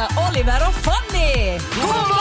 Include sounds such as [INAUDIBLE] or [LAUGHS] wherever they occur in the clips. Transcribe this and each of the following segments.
hälsa Oliver och Fanny! God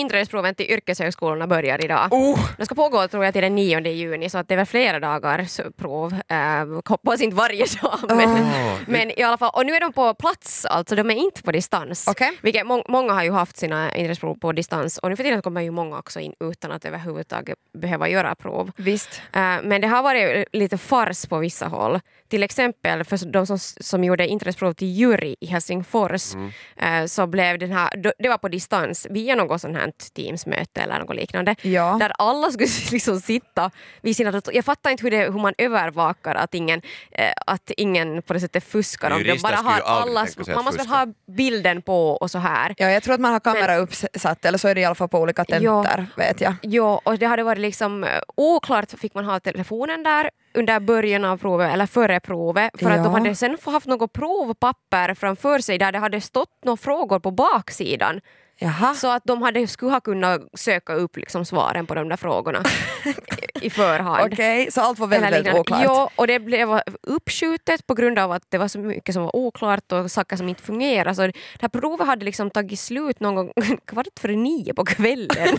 Inträdesproven till yrkeshögskolorna börjar idag. Oh. De ska pågå tror jag till den 9 juni så att det är väl flera dagars prov. Uh, hoppas inte varje dag men, Oh. men i alla fall. Och nu är de på plats alltså, de är inte på distans. Okej. Vilket må många har ju haft sina inträdesprov på distans och nu för tiden kommer ju många också in utan att överhuvudtaget behöva göra prov. Visst. Eh, Men det har varit lite fars på vissa håll. Till exempel för de som, som gjorde inträdesprov till jury i Helsingfors eh, så blev den här, det var på distans via något sånt här Teamsmöte eller något liknande. Ja. Där alla skulle [LAUGHS] liksom sitta vid sina datorer. Jag fattar inte hur, det, hur man övervakar att ingen, eh, att ingen på det sättet fuskar. Om de bara har alla, man måste väl fuska. ha bilden på och så här. Ja, jag tror att man har kamera uppsatt, eller så är det i alla fall på olika tentor, vet jag. Ja, och det hade varit liksom eh, oklart, fick man ha telefonen där under början av provet eller före provet för att Ja. de hade sen få- haft något provpapper framför sig där det hade stått några frågor på baksidan. Jaha. Så att de hade, skulle ha kunnat söka upp liksom svaren på de där frågorna [LAUGHS] i, förhand. Okej, så allt var väldigt, väldigt oklart. Ja, och det blev uppskjutet på grund av att det var så mycket som var oklart och saker som inte fungerade. Så det här provet hade liksom tagit slut någon gång [LAUGHS] kvart före nio på kvällen. [LAUGHS]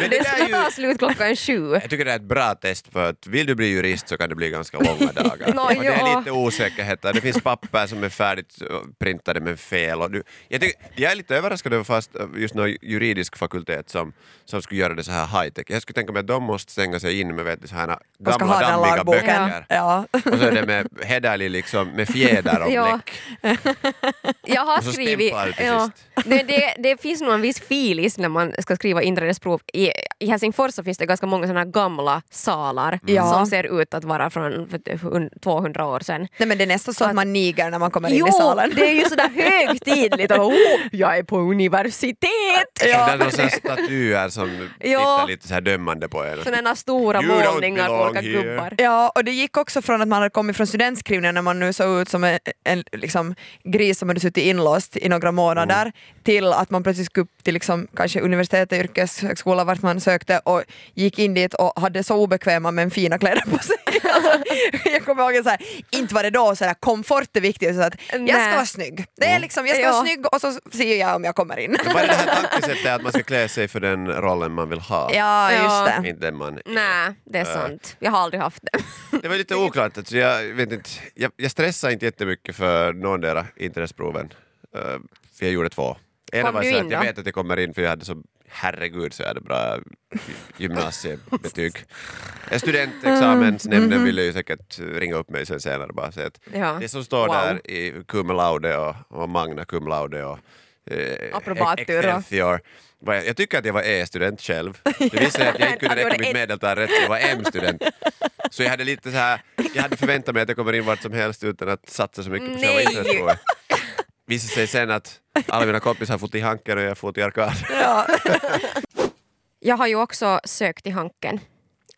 Men det skulle ju- ta slut klockan sju. Jag tycker det är ett bra test för att vill du bli jurist så kan det bli ganska långa [LAUGHS] dagar. Nå, och det är lite osäkerheter, det finns papper som är färdigt printade men fel. Och du, jag, tycker, jag är lite överraskad över fast eh, just någon juridisk fakultet som, som skulle göra det så här high tech. Jag skulle tänka mig att de måste stänga sig in med vet, du, så här gamla dammiga böcker. Ja. Och så är det med hederlig liksom, med fjäder och [LAUGHS] bläck. Jag har skrivit... Ja, det, det, det finns nog en viss filis när man ska skriva inträdesprov. I, I Helsingfors så finns det ganska många såna gamla salar Ja. som ser ut att vara från för 200 år sedan. Nej, men det är nästan så att man niger när man kommer in Jo, i salen. det är ju sådär [LAUGHS] högtidligt. Och, oh, jag är på universitet! Det är några sådana statyer som Ja. tittar lite så här dömande på en. Sådana stora You målningar på olika here. gubbar. Ja, och det gick också från att man hade kommit från studentskrivningen när man nu såg ut som en, en liksom, gris som hade suttit inlåst i några månader Mm. till att man plötsligt skulle upp till liksom, kanske universitetet, yrkeshögskola vart man sökte och gick in dit och hade så obekväma men fina kläder på sig. [LAUGHS] Alltså, jag kommer ihåg att så här, inte var det då så här, komfort är viktigt, så att jag ska vara snygg. Det är liksom, jag ska Ja. vara snygg och så ser jag om jag kommer in. Vad är det här [LAUGHS] tankesättet att man ska klä sig för den rollen man vill ha? Ja, just det. Inte den man. Nej, det är sant. Jag har aldrig haft det. [LAUGHS] Det var lite oklart. Alltså jag, vet inte, jag, jag stressade inte jättemycket för någondera internetproven. Uh, för jag gjorde två. Ena Kom var så att jag vet att jag kommer in för jag hade så herregud så jag hade bra gymnasiebetyg. En Studentexamensnämnden ville ju säkert ringa upp mig sen senare bara säga att Ja. det som står Wow. där i cum laude och, och magna cum laude och eh, excelsior jag, tycker att jag var E-student själv. [LAUGHS] Det visade sig att jag inte kunde räkna mitt medeltal rätt, jag var M-student. Så jag hade lite så här, jag hade förväntat mig att jag kommer in vart som helst utan att satsa så mycket på själva Nej. Visade sig sen att alla mina kompisar har fått i Hanken och jag har fått i Arkad. Ja. [LAUGHS] Jag har ju också sökt i Hanken.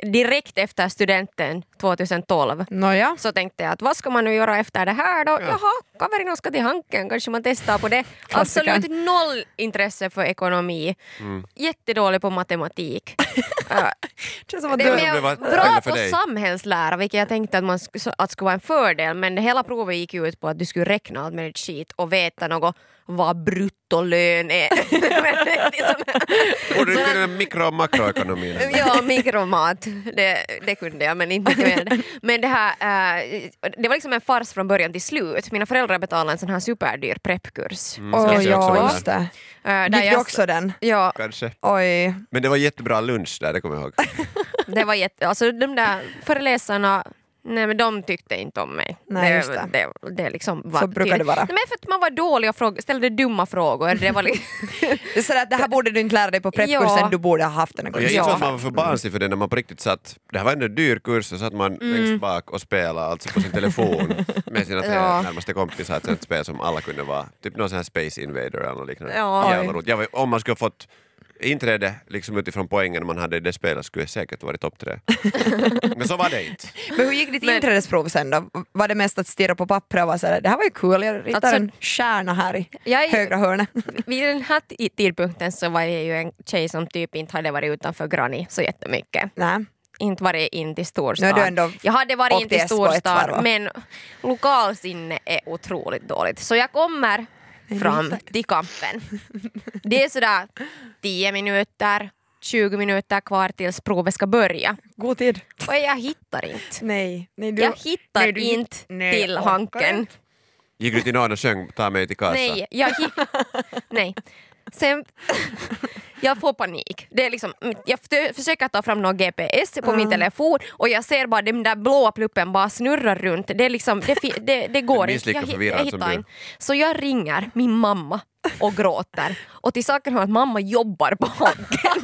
Direkt efter studenten 2012 Nåja. så tänkte jag att vad ska man nu göra efter det här då? Jaha, Kaverina ska till Hanken, kanske man testar på det. [LAUGHS] Absolut noll intresse för ekonomi. Mm. Jättedålig på matematik. [LAUGHS] Äh, Känns som att det är det var bra på för dig. samhällslära, vilket jag tänkte att, man sk- att skulle vara en fördel, men det hela provet gick ju ut på att du skulle räkna allt möjligt skit och veta något vad bruttolön är. [LAUGHS] Det Borde du kunna mikro och makroekonomin? Ja, mikromat. [LAUGHS] Det, det kunde jag, men inte mer. [LAUGHS] Men det här, eh, det var liksom en fars från början till slut. Mina föräldrar betalade en sån här superdyr preppkurs. Mm, var ja, just det. Där Gick du jag- också den? Ja, Kanske. Oj. Men det var jättebra lunch där, det kommer jag ihåg. [LAUGHS] det var jätte... Alltså de där föreläsarna Nej men de tyckte inte om mig. Nej, det, just det. Det, det liksom var Så brukar det vara. Nej, men för att man var dålig och fråga, ställde dumma frågor. Det var liksom... [LAUGHS] Det är sådär det här borde du inte lära dig på preppkursen, Ja. du borde ha haft den en Och gång. jag Ja. insåg att man var för barnslig för det när man på riktigt satt, det här var ändå en dyr kurs, så satt man längst bak och spelade alltså på sin telefon [LAUGHS] med sina tre Ja. närmaste kompisar, ett sånt spel som alla kunde vara, typ någon sån här Space Invader eller något liknande. Ja. Jag var, om man skulle ha fått inträde liksom utifrån poängen man hade i det spelet skulle jag säkert varit topp tre. [LAUGHS] Men så var det inte. Men hur gick ditt Men- inträdesprov sen då? Var det mest att stirra på pappret och vara såhär, det här var ju kul, jag ritar Alltså- en stjärna här i Jag är- högra hörnet. Vid den här ti- tidpunkten så var jag ju en tjej som typ inte hade varit utanför Granny så jättemycket. Nej. inte varit in till du ändå jag hade varit in till va? men lokalsinne är otroligt dåligt. Så jag kommer fram till kampen. Det är sådär 10 minuter, 20 minuter kvar tills provet ska börja. God tid. Och jag hittar inte. Nej. nej du, Jag hittar nej, du- inte nej, till hanken. Gick du till någon och sjöng Ta mig till Kasa? Nej, jag [LAUGHS] Nej. Sen, [LAUGHS] jag får panik. Det är liksom, jag försöker ta fram någon GPS på min telefon och jag ser bara den där blåa pluppen bara snurra runt. Det, är liksom, det, det, det går inte. hi- förvirrad hittar inte. Så jag ringer min mamma och gråter. Och till saken hör att mamma jobbar på Hanken.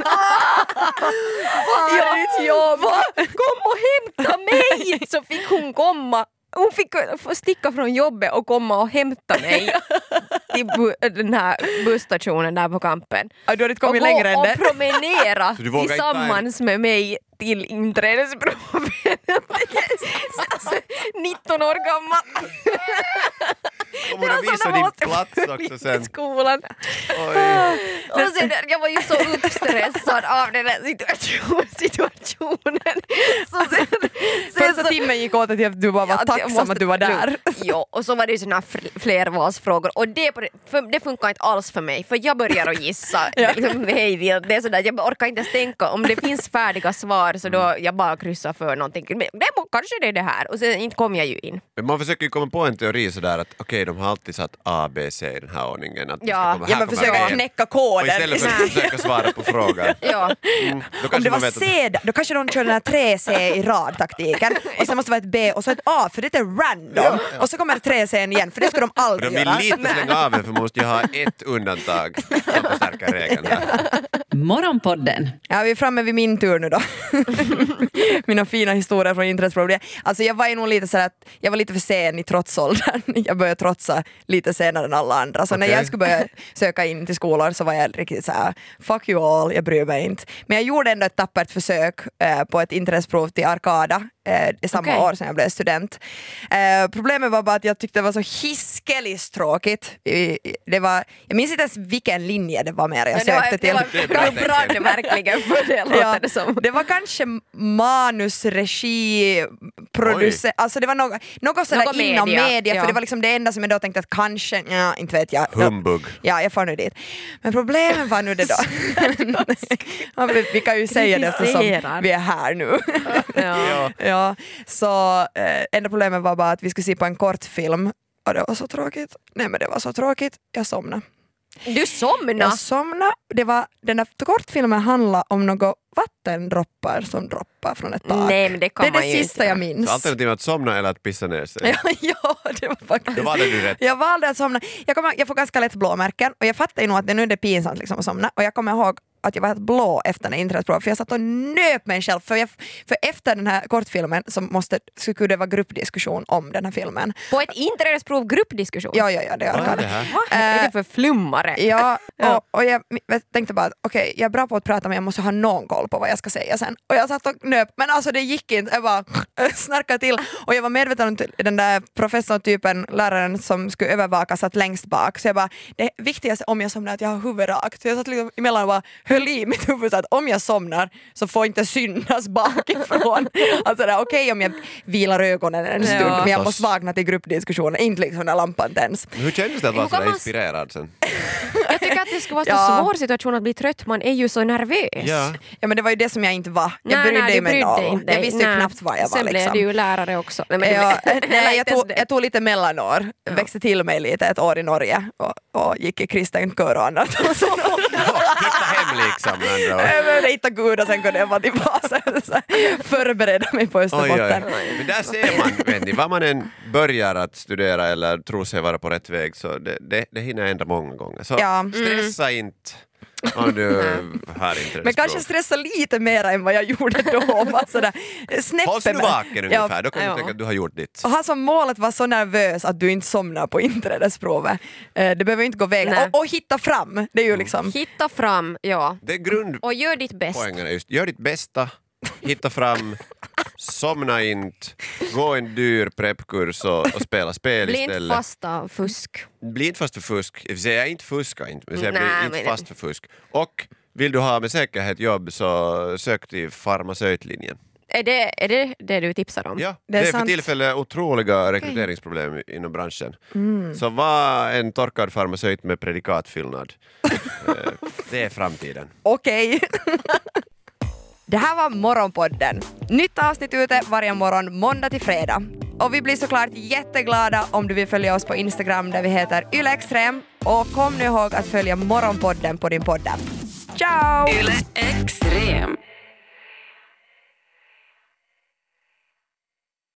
Fan, [LAUGHS] ditt jobb! Kom och hämta mig! Så fick hon komma hon fick sticka från jobbet och komma och hämta mig [LAUGHS] till bu- den här busstationen där på kampen. Ja, du har inte Och kommit gå längre än och det. promenera [LAUGHS] ta en- tillsammans med mig till inträdesprovet. [LAUGHS] 19 år gammal. Hon visat det din plats också i sen. skolan. Oj. Och sen, jag var ju så uppstressad av den här situation, situationen. Så sen, sen Första så- timmen gick åt att du bara var Ja, tacksam måste- att du var där. Jo, och så var det ju såna fl- flervalsfrågor och det, det, för, det funkar inte alls för mig för jag börjar att gissa [LAUGHS] Ja. liksom, hej. Det är sådär, jag orkar inte ens tänka om det finns färdiga svar så då jag bara kryssar för någonting. Men det, kanske det är det här och sen inte kom jag ju in. Men man försöker ju komma på en teori sådär att okej, de har alltid satt A, B, C i den här ordningen. Att Ja. komma, Ja, man försöker knäcka Och koden. istället för att försöka svara på frågan. Ja. Mm, då Om kanske det var vet att C, då kanske de kör den här 3C i rad-taktiken och sen måste det vara ett B och så ett A för det är random och så kommer 3C igen för det ska de [LAUGHS] aldrig de vill göra. lite slänga av en för man måste ju ha ett undantag som förstärker regeln. Morgonpodden Ja, vi är framme vid min tur nu då. [LAUGHS] Mina fina historier från internetprov. Det- Alltså jag var ju nog lite sådär att jag var lite för sen i trotsåldern. [LAUGHS] Jag började trotsa lite senare än alla andra. Så när Okej. jag skulle börja söka in till skolor så var jag riktigt såhär fuck you all, jag bryr mig inte. Men jag gjorde ändå ett tappert försök eh, på ett internetprov till Arkada eh, samma Okej. år som jag blev student. Eh, problemet var bara att jag tyckte det var så hiskeligt tråkigt. Det var, jag minns inte ens vilken linje det var mer jag det sökte det till. var, Det är det bra var brann verkligen för det [LAUGHS] låter det som. det var kanske manus, regi, producent, alltså det var något, något sådär Något inom media, media, ja. för det var liksom det enda som jag då tänkte att kanske, ja inte vet jag. Humbug. Ja, jag får nu dit. Men problemet var nu det då. [LAUGHS] [LAUGHS] Ja, vi kan ju säga det eftersom vi är här nu. Ja. Ja, så eh, enda problemet var bara att vi skulle se på en kortfilm och det var så tråkigt. Nej men det var så tråkigt, jag somnade. Du somnade? Jag somnade. Det var, den där kortfilmen handlade om några vattendroppar som droppar från ett tak. Nej men det kan det är man det ju sista inte. jag minns. Så alternativet att somna eller att pissa ner sig. Ja, [LAUGHS] ja, det var faktiskt... Då valde du rätt. Jag valde att somna. Jag, kommer, jag får ganska lätt blåmärken och jag fattar ju nog att det nu är det pinsamt liksom att somna och jag kommer ihåg att jag var helt blå efter den internetprovet för jag satt och nöp mig själv för, jag, för efter den här kortfilmen så måste, skulle det vara gruppdiskussion om den här filmen. På ett inträdesprov gruppdiskussion? Ja, ja, ja, det orkade. det här? Vad är det för flummare? Ja, och, och jag jag tänkte bara att okej, jag är bra på att prata men jag måste ha någon koll på vad jag ska säga sen. Och jag satt och nöp, men alltså det gick inte. Jag bara [LAUGHS] snarkade till och jag var medveten om den där professorn, typen läraren som skulle övervaka satt längst bak. Så jag bara, det viktigaste om jag somnar är att jag har huvudet rakt. Så jag satt liksom emellan och bara höll i mitt huvud så att om jag somnar så får inte synas bakifrån. [LAUGHS] alltså det är okej om jag vilar ögonen en stund Ja. men jag måste vakna till gruppdiskussionen, inte liksom när lampan tänds. Hur kändes det att vara man- inspirerad sen? [LAUGHS] Att det ska vara så Ja. svår situation att bli trött, man är ju så nervös. Ja. Ja men det var ju det som jag inte var. Jag Nej, brydde nej, mig noll. inte Jag visste ju Nej. knappt vad jag var. Sen blev liksom. du ju lärare också. Nej, Ja, blev- [LAUGHS] nej, jag, tog, jag tog lite mellanår, växte till mig lite ett år i Norge och, och gick i kristen kör och annat. [LAUGHS] Och så, Hitta hem liksom med [LAUGHS] hitta Gud och sen kunde jag vara tillbaka. Så, så, förbereda mig på oj, Österbotten. oj. Men där ser man, Wendy, vad man än börjar att studera eller tror sig vara på rätt väg så det, det, det hinner ändra många gånger. Så Ja. Stressa inte om du har inte Men kanske stressa lite mer än vad jag gjorde då. [LAUGHS] Du mer. vaken Ja, ungefär, då kan ja. du tänka att du har gjort ditt. Och han som målet var så nervös att du inte somnar på inträdesprovet. Eh, det behöver inte gå vägen. Och, och hitta fram, det är ju liksom... Hitta fram, ja. Det är grund, Och gör ditt bästa. gör ditt bästa, hitta fram, [LAUGHS] somna inte, gå en dyr preppkurs och, och spela spel Bli inte istället. fast av fusk. Bli inte fast för fusk, jag inte fuska inte, men jag Nej, bli inte men- fast för fusk. Och vill du ha med säkerhet jobb så sök till farmaceutlinjen. Är det, är det det du tipsar om? Ja, Det det är är, för tillfället otroliga rekryteringsproblem inom branschen. Mm. Så var en torkad farmaceut med predikatfyllnad. [LAUGHS] Eh, det är framtiden. Okej. Det här var Morgonpodden. Nytt avsnitt ute varje morgon måndag till fredag. Och vi blir såklart jätteglada om du vill följa oss på Instagram där vi heter ylextrem. Och kom nu ihåg att följa Morgonpodden på din poddapp. Ciao! Yle Extrem.